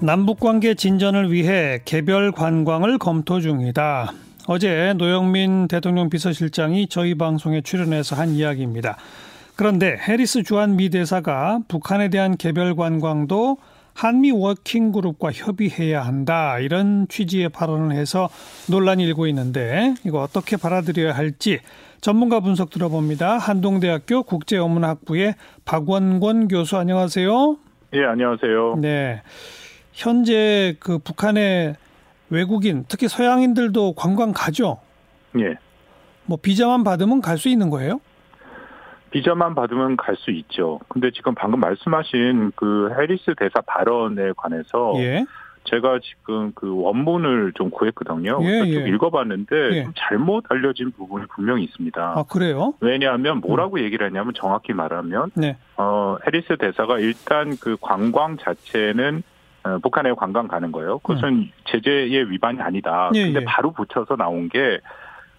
남북 관계 진전을 위해 개별 관광을 검토 중이다. 어제 노영민 대통령 비서실장이 저희 방송에 출연해서 한 이야기입니다. 그런데 해리스 주한 미 대사가 북한에 대한 개별 관광도 한미 워킹 그룹과 협의해야 한다. 이런 취지의 발언을 해서 논란이 일고 있는데 이거 어떻게 받아들여야 할지 전문가 분석 들어봅니다. 한동대학교 국제어문학부의 박원권 교수 안녕하세요. 예, 안녕하세요. 네. 현재 그 북한의 외국인, 특히 서양인들도 관광 가죠? 예. 뭐 비자만 받으면 갈 수 있는 거예요? 비자만 받으면 갈 수 있죠. 근데 지금 방금 말씀하신 그 해리스 대사 발언에 관해서 예. 제가 지금 그 원문을 좀 구했거든요. 예, 좀 예. 읽어봤는데 예. 좀 잘못 알려진 부분이 분명히 있습니다. 아, 그래요? 왜냐하면 뭐라고 얘기를 했냐면 정확히 말하면 네. 어 해리스 대사가 일단 그 관광 자체는 어, 북한에 관광 가는 거예요. 그것은 제재의 위반이 아니다. 음. 예, 근데 예. 바로 붙여서 나온 게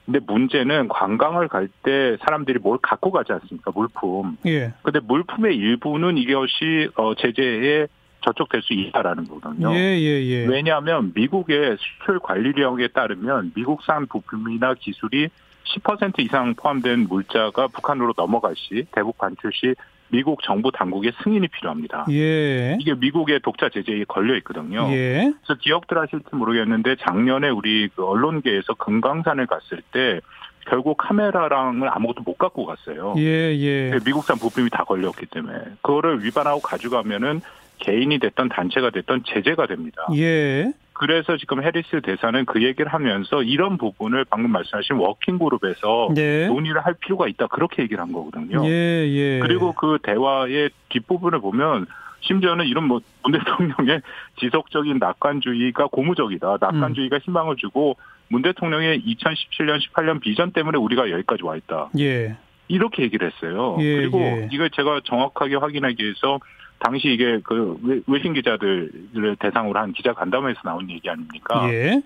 근데 문제는 관광을 갈 때 사람들이 뭘 갖고 가지 않습니까? 물품. 예. 근데 물품의 일부는 이것이 어, 제재에 저촉될 수 있다라는 거거든요. 예, 예, 예. 왜냐하면 미국의 수출 관리령에 따르면 미국산 부품이나 기술이 10% 이상 포함된 물자가 북한으로 넘어갈 시 대북 반출 시 미국 정부 당국의 승인이 필요합니다. 예. 이게 미국의 독자 제재에 걸려 있거든요. 예. 그래서 기억들 하실지 모르겠는데 작년에 우리 그 언론계에서 금강산을 갔을 때 결국 카메라랑을 아무것도 못 갖고 갔어요. 예, 예. 미국산 부품이 다 걸렸기 때문에 그거를 위반하고 가져가면은 개인이 됐던 단체가 됐던 제재가 됩니다. 예. 그래서 지금 해리스 대사는 그 얘기를 하면서 이런 부분을 방금 말씀하신 워킹 그룹에서 네. 논의를 할 필요가 있다 그렇게 얘기를 한 거거든요. 예, 예. 그리고 그 대화의 뒷부분을 보면 심지어는 이런 뭐 문 대통령의 지속적인 낙관주의가 고무적이다. 낙관주의가 희망을 주고 문 대통령의 2017년 18년 비전 때문에 우리가 여기까지 와 있다. 예. 이렇게 얘기를 했어요. 예, 그리고 예. 이걸 제가 정확하게 확인하기 위해서 당시 이게 그 외- 외신 기자들을 대상으로 한 기자 간담회에서 나온 얘기 아닙니까? 예.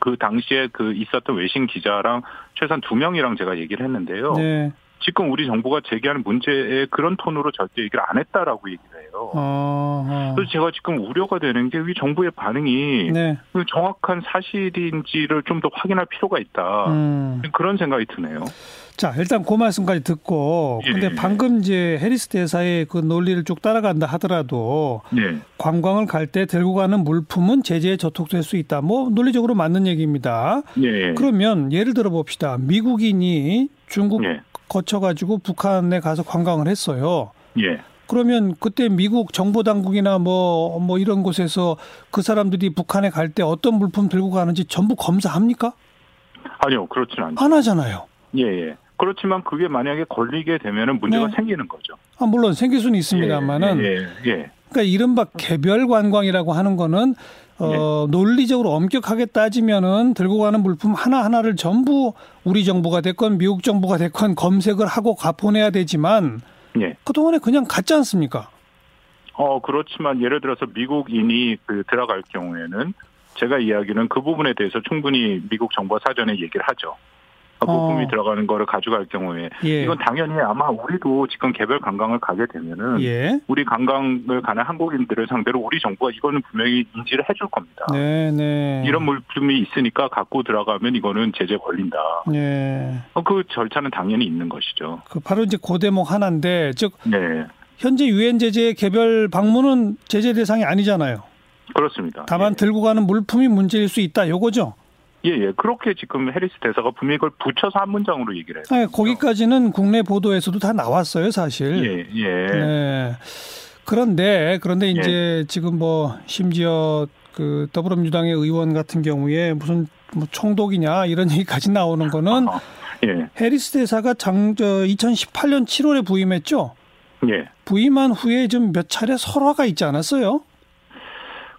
그 당시에 그 있었던 외신 기자랑 최소한 두 명이랑 제가 얘기를 했는데요. 네. 지금 우리 정부가 제기하는 문제에 그런 톤으로 절대 얘기를 안 했다라고 얘기를 해요. 어. 어. 그래서 제가 지금 우려가 되는 게 이 정부의 반응이 네. 그 정확한 사실인지를 좀 더 확인할 필요가 있다. 음. 그런 생각이 드네요. 자, 일단 그 말씀까지 듣고 예. 근데 방금 이제 해리스 대사의 그 논리를 쭉 따라간다 하더라도 네. 관광을 갈 때 들고 가는 물품은 제재에 저촉될 수 있다. 뭐 논리적으로 맞는 얘기입니다. 예. 그러면 예를 들어 봅시다. 미국인이 중국 예. 거쳐 가지고 북한에 가서 관광을 했어요. 예. 그러면 그때 미국 정보 당국이나 뭐, 뭐 이런 곳에서 그 사람들이 북한에 갈 때 어떤 물품 들고 가는지 전부 검사합니까? 아니요, 그렇지는 않죠. 안 하잖아요. 예, 예. 그렇지만 그게 만약에 걸리게 되면은 문제가 네. 생기는 거죠. 아, 물론 생길 수는 있습니다만은 예, 예, 예. 그러니까 이른바 개별 관광이라고 하는 거는 어, 논리적으로 엄격하게 따지면은 들고 가는 물품 하나하나를 전부 우리 정부가 됐건 미국 정부가 됐건 검색을 하고 가 보내야 되지만 예. 그동안에 그냥 갔지 않습니까? 어, 그렇지만 예를 들어서 미국인이 그 들어갈 경우에는 제가 이야기는 그 부분에 대해서 충분히 미국 정부가 사전에 얘기를 하죠. 그 어. 부품이 들어가는 거를 가져갈 경우에 예. 이건 당연히 아마 우리도 지금 개별 관광을 가게 되면은 예. 우리 관광을 가는 한국인들을 상대로 우리 정부가 이거는 분명히 인지를 해줄 겁니다. 네, 네. 이런 물품이 있으니까 갖고 들어가면 이거는 제재 걸린다. 네. 어, 그 절차는 당연히 있는 것이죠. 그 바로 이제 그 대목 하나인데 즉 네, 현재 유엔 제재 개별 방문은 제재 대상이 아니잖아요. 그렇습니다. 다만 들고 가는 물품이 문제일 수 있다. 요거죠. 예, 예. 그렇게 지금 해리스 대사가 분명히 그걸 붙여서 한 문장으로 얘기를 해요. 네, 거기까지는 국내 보도에서도 다 나왔어요, 사실. 예, 예. 네. 그런데 그런데 이제 지금 뭐 심지어 그 더불어민주당의 의원 같은 경우에 무슨 뭐 총독이냐 이런 얘기까지 나오는 거는 어, 예, 해리스 대사가 장 저 2018년 7월에 부임했죠. 예. 부임한 후에 좀 몇 차례 설화가 있지 않았어요?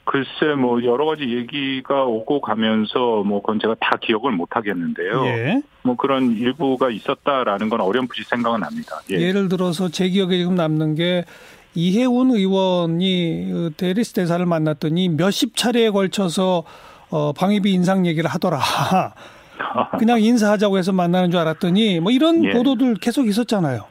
글쎄, 뭐, 여러 가지 얘기가 오고 가면서, 뭐, 그건 제가 다 기억을 못 하겠는데요. 예. 뭐, 그런 일부가 있었다라는 건 어렴풋이 생각은 납니다. 예. 예. 를 들어서 제 기억에 지금 남는 게 이해운 의원이 그 대리스 대사를 만났더니 몇십 차례에 걸쳐서 어, 방위비 인상 얘기를 하더라. 그냥 인사하자고 해서 만나는 줄 알았더니 뭐 이런 예. 보도들 계속 있었잖아요.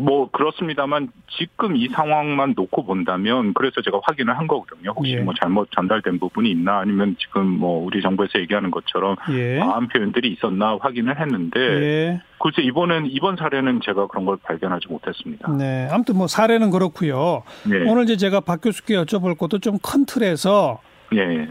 뭐 그렇습니다만 지금 이 상황만 놓고 본다면 그래서 제가 확인을 한 거거든요. 혹시 예. 뭐 잘못 전달된 부분이 있나 아니면 지금 뭐 우리 정부에서 얘기하는 것처럼 예. 마음 표현들이 있었나 확인을 했는데 예. 글쎄 이번엔 이번 사례는 제가 그런 걸 발견하지 못했습니다. 네. 아무튼 뭐 사례는 그렇고요. 예. 오늘 이제 제가 박 교수께 여쭤볼 것도 좀 큰 틀에서 예.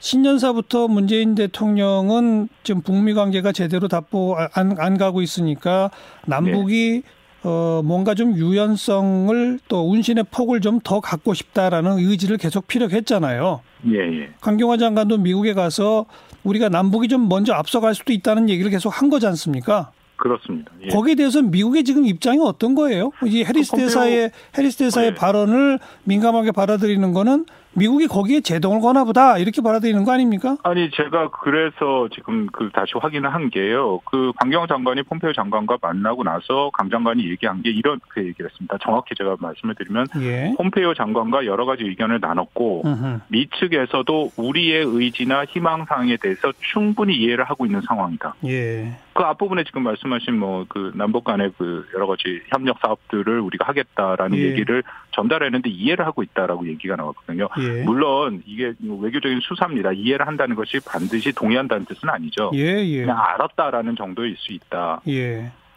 신년사부터 문재인 대통령은 지금 북미 관계가 제대로 답보 안, 안 가고 있으니까 남북이 어 뭔가 좀 유연성을 또 운신의 폭을 좀 더 갖고 싶다라는 의지를 계속 피력했잖아요. 예. 예. 강경화 장관도 미국에 가서 우리가 남북이 좀 먼저 앞서갈 수도 있다는 얘기를 계속 한 거지 않습니까? 그렇습니다. 예. 거기에 대해서 미국의 지금 입장이 어떤 거예요? 이 해리스 그 대사의 해리스 대사의 네. 발언을 민감하게 받아들이는 거는 미국이 거기에 제동을 거나 보다 이렇게 받아들이는 거 아닙니까? 아니 제가 그래서 지금 그 다시 확인을 한 게요. 그 강경 장관이 폼페이오 장관과 만나고 나서 강 장관이 얘기한 게 이런 그 얘기를 했습니다. 정확히 제가 말씀을 드리면 예. 폼페이오 장관과 여러 가지 의견을 나눴고 음흠. 미 측에서도 우리의 의지나 희망 사항에 대해서 충분히 이해를 하고 있는 상황이다. 예. 그 앞부분에 지금 말씀하신 뭐 그 남북 간의 그 여러 가지 협력 사업들을 우리가 하겠다라는 예. 얘기를 전달했는데 이해를 하고 있다라고 얘기가 나왔거든요. 예. 물론 이게 외교적인 수사입니다. 이해를 한다는 것이 반드시 동의한다는 뜻은 아니죠. 예, 예. 그냥 알았다라는 정도일 수 있다.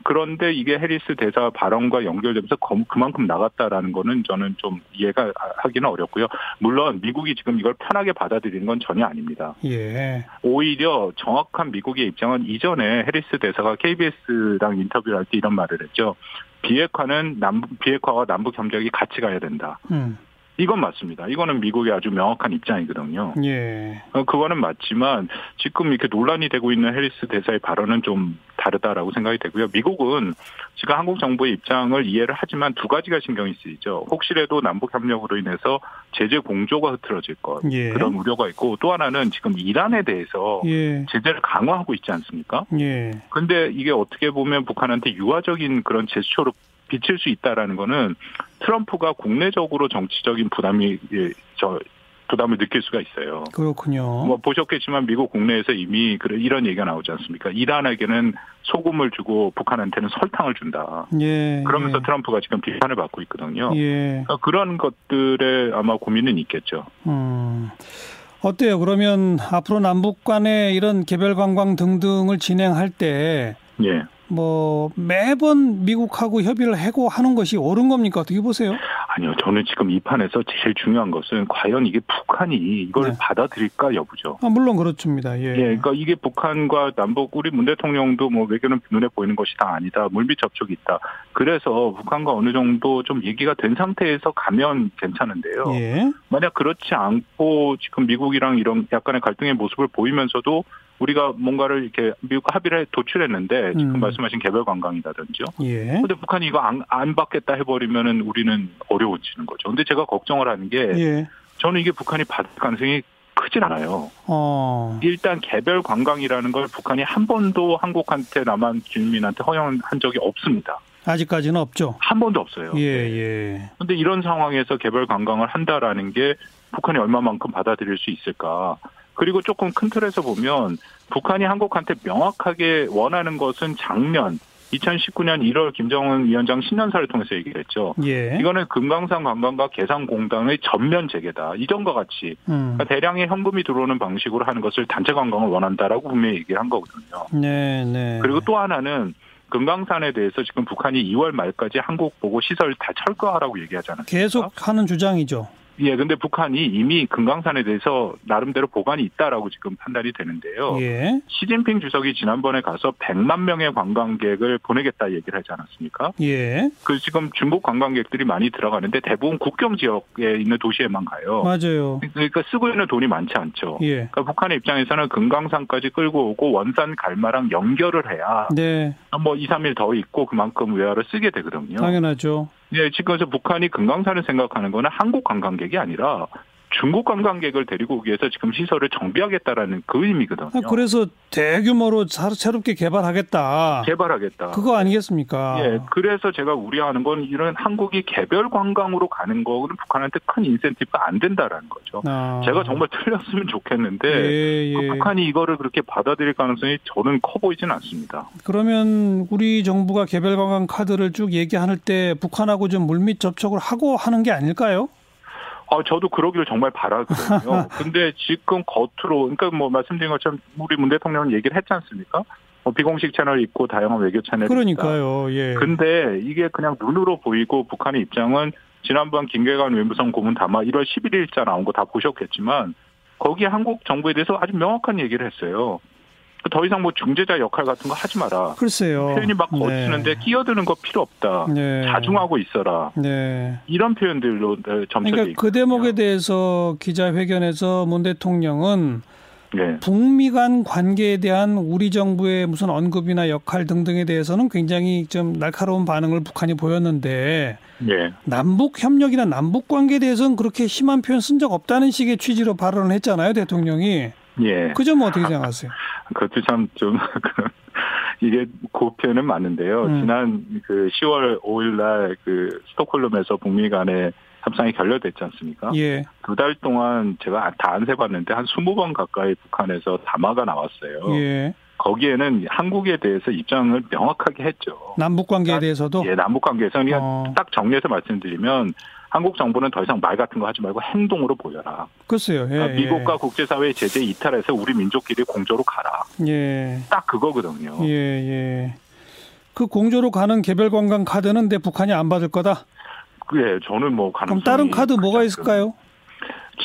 예. 그런데 이게 해리스 대사 발언과 연결되면서 검- 그만큼 나갔다라는 거는 저는 좀 이해가 하기는 어렵고요. 물론 미국이 지금 이걸 편하게 받아들이는 건 전혀 아닙니다. 예. 오히려 정확한 미국의 입장은 이전에 해리스 대사가 KBS랑 인터뷰를 할 때 이런 말을 했죠. 비핵화는 남북 비핵화와 남북 협력이 같이 가야 된다. 음. 이건 맞습니다. 이거는 미국의 아주 명확한 입장이거든요. 예. 어, 그거는 맞지만 지금 이렇게 논란이 되고 있는 해리스 대사의 발언은 좀 다르다라고 생각이 되고요. 미국은 지금 한국 정부의 입장을 이해를 하지만 두 가지가 신경이 쓰이죠. 혹시라도 남북 협력으로 인해서 제재 공조가 흐트러질 것 예. 그런 우려가 있고 또 하나는 지금 이란에 대해서 예. 제재를 강화하고 있지 않습니까? 예. 근데 이게 어떻게 보면 북한한테 유화적인 그런 제스처로 비칠 수 있다라는 거는 트럼프가 국내적으로 정치적인 부담이 예, 저 부담을 느낄 수가 있어요. 그렇군요. 뭐 보셨겠지만 미국 국내에서 이미 그런 이런 얘기가 나오지 않습니까? 이란에게는 소금을 주고 북한한테는 설탕을 준다. 예. 그러면서 예. 트럼프가 지금 비판을 받고 있거든요. 예. 그러니까 그런 것들에 아마 고민은 있겠죠. 음. 어때요? 그러면 앞으로 남북 간의 이런 개별 관광 등등을 진행할 때 예. 뭐 매번 미국하고 협의를 하고 하는 것이 옳은 겁니까? 어떻게 보세요? 아니요. 저는 지금 이 판에서 제일 중요한 것은 과연 이게 북한이 이걸 네. 받아들일까 여부죠. 아, 물론 그렇습니다. 예. 예, 그러니까 이게 북한과 남북 우리 문 대통령도 뭐 외교는 눈에 보이는 것이 다 아니다. 물밑 접촉이 있다. 그래서 북한과 어느 정도 좀 얘기가 된 상태에서 가면 괜찮은데요. 예. 만약 그렇지 않고 지금 미국이랑 이런 약간의 갈등의 모습을 보이면서도 우리가 뭔가를 이렇게 미국 합의를 도출했는데 지금 음. 말씀하신 개별 관광이라든지요. 예. 근데 북한이 이거 안, 안 받겠다 해버리면은 우리는 어려워지는 거죠. 근데 제가 걱정을 하는 게 예. 저는 이게 북한이 받을 가능성이 크진 않아요. 어. 일단 개별 관광이라는 걸 북한이 한 번도 한국한테 남한 주민한테 허용한 적이 없습니다. 아직까지는 없죠. 한 번도 없어요. 예, 예. 근데 이런 상황에서 개별 관광을 한다라는 게 북한이 얼마만큼 받아들일 수 있을까? 그리고 조금 큰 틀에서 보면 북한이 한국한테 명확하게 원하는 것은 작년 2019년 1월 김정은 위원장 신년사를 통해서 얘기를 했죠. 예. 이거는 금강산 관광과 계산공단의 전면 재개다. 이전과 같이 음. 그러니까 대량의 현금이 들어오는 방식으로 하는 것을 단체 관광을 원한다라고 분명히 얘기를 한 거거든요. 네, 네. 그리고 또 하나는 금강산에 대해서 지금 북한이 2월 말까지 한국 보고 시설 다 철거하라고 않았습니까? 계속 하는 주장이죠. 예, 근데 북한이 이미 금강산에 대해서 나름대로 보관이 있다라고 지금 판단이 되는데요. 예. 시진핑 주석이 지난번에 가서 100만 명의 관광객을 보내겠다 얘기를 하지 않았습니까? 예. 그 지금 중국 관광객들이 많이 들어가는데 대부분 국경 지역에 있는 도시에만 가요. 맞아요. 그러니까 쓰고 있는 돈이 많지 않죠. 예. 그러니까 북한의 입장에서는 금강산까지 끌고 오고 원산 갈마랑 연결을 해야 네. 뭐 2, 3일 더 있고 그만큼 외화를 쓰게 되거든요. 당연하죠. 예, 지금 북한이 금강산을 생각하는 거는 한국 관광객이 아니라 중국 관광객을 데리고 오기 위해서 지금 시설을 정비하겠다라는 그 의미거든요. 아, 그래서 대규모로 새롭게 개발하겠다. 개발하겠다. 그거 아니겠습니까? 예, 그래서 제가 우려하는 건 이런 한국이 개별 관광으로 가는 거는 북한한테 큰 인센티브가 안 된다라는 거죠. 아. 제가 정말 틀렸으면 좋겠는데 예, 그 예. 북한이 이거를 그렇게 받아들일 가능성이 저는 커 보이지는 않습니다. 그러면 우리 정부가 개별 관광 카드를 쭉 얘기할 때 북한하고 좀 물밑 접촉을 하고 하는 게 아닐까요? 아, 저도 그러기를 정말 바라거든요. 근데 지금 겉으로, 그러니까 뭐 말씀드린 것처럼 우리 문 대통령은 얘기를 했지 않습니까? 뭐 비공식 채널 있고 다양한 외교 있다. 그러니까요. 예. 근데 이게 그냥 눈으로 보이고 북한의 입장은 지난번 김계관 외무성 고문 담화 1월 11일자 나온 거 다 보셨겠지만 거기에 한국 정부에 대해서 아주 명확한 얘기를 했어요. 더 이상 뭐 중재자 역할 같은 거 하지 마라. 글쎄요. 표현이 막 네. 거치는데 끼어드는 거 필요 없다. 네. 자중하고 있어라. 네. 이런 표현들로 점쳐져 그러니까. 그 대목에 대해서 기자회견에서 문 대통령은 네. 북미 간 관계에 대한 우리 정부의 무슨 언급이나 역할 등등에 대해서는 굉장히 좀 날카로운 반응을 북한이 보였는데 예. 남북 협력이나 남북 관계에 대해서는 그렇게 심한 표현 쓴 적 없다는 식의 취지로 발언을 했잖아요, 대통령이. 예. 그 점은 어떻게 생각하세요? 그것도 참 좀 이게 그 표현은 맞는데요. 음. 지난 그 10월 5일 날 그 스톡홀름에서 북미 간의 협상이 결렬됐지 않습니까? 예. 두 달 동안 제가 다 안 세봤는데 한 20번 가까이 북한에서 담화가 나왔어요. 예. 거기에는 한국에 대해서 입장을 명확하게 했죠. 남북 관계에 대해서도 예, 남북 관계에서 그냥 어. 딱 정리해서 말씀드리면 한국 정부는 더 이상 말 같은 거 하지 말고 행동으로 보여라. 글쎄요. 예. 그러니까 미국과 국제사회의 제재 이탈해서 우리 민족끼리 공조로 가라. 예. 딱 그거거든요. 예, 예. 그 공조로 가는 개별 관광 카드는 내 북한이 안 받을 거다. 예, 저는 뭐 그럼 가능성이 다른 카드 뭐가 있을까요?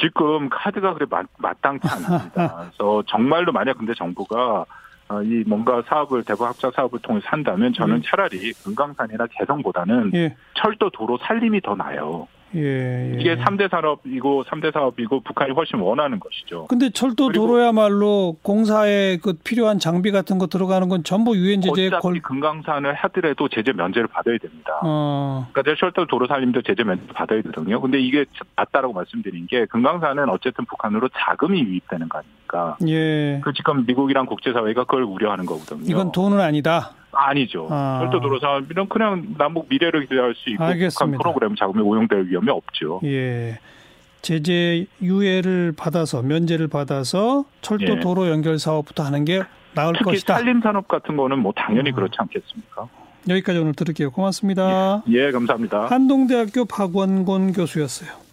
지금 카드가 그래 마, 마땅치 않습니다. 그래서 정말로 만약 근데 정부가 어, 이 뭔가 사업을 대북 학자 사업을 통해서 한다면 저는 음. 차라리 금강산이나 개성보다는 예. 철도 도로 살림이 더 나아요. 예. 예. 이게 3대 산업이고 3대 사업이고 북한이 훨씬 원하는 것이죠. 근데 철도 도로야말로 공사에 그 필요한 장비 같은 거 들어가는 건 전부 유엔 제재에 어차피 걸 금강산을 하더라도 제재 면제를 받아야 됩니다. 어. 그러니까 철도 도로 살림도 제재 면제 받아야 되거든요. 근데 이게 맞다라고 말씀드린 게 금강산은 어쨌든 북한으로 자금이 유입되는 거 아닙니까? 예. 그 지금 미국이랑 국제사회가 그걸 우려하는 거거든요. 이건 돈은 아니다. 아니죠. 아. 철도 도로 사업이는 그냥 남북 미래를 기대할 수 있고 알겠습니다. 북한 프로그램 자금이 오용될 위험이 없죠. 예. 제재 유예를 받아서 면제를 받아서 철도 예. 도로 연결 사업부터 하는 게 나을 특히 것이다. 산림 산업 같은 거는 뭐 당연히 음. 그렇지 않겠습니까? 여기까지 오늘 들을게요. 고맙습니다. 예, 감사합니다. 한동대학교 박원곤 교수였어요.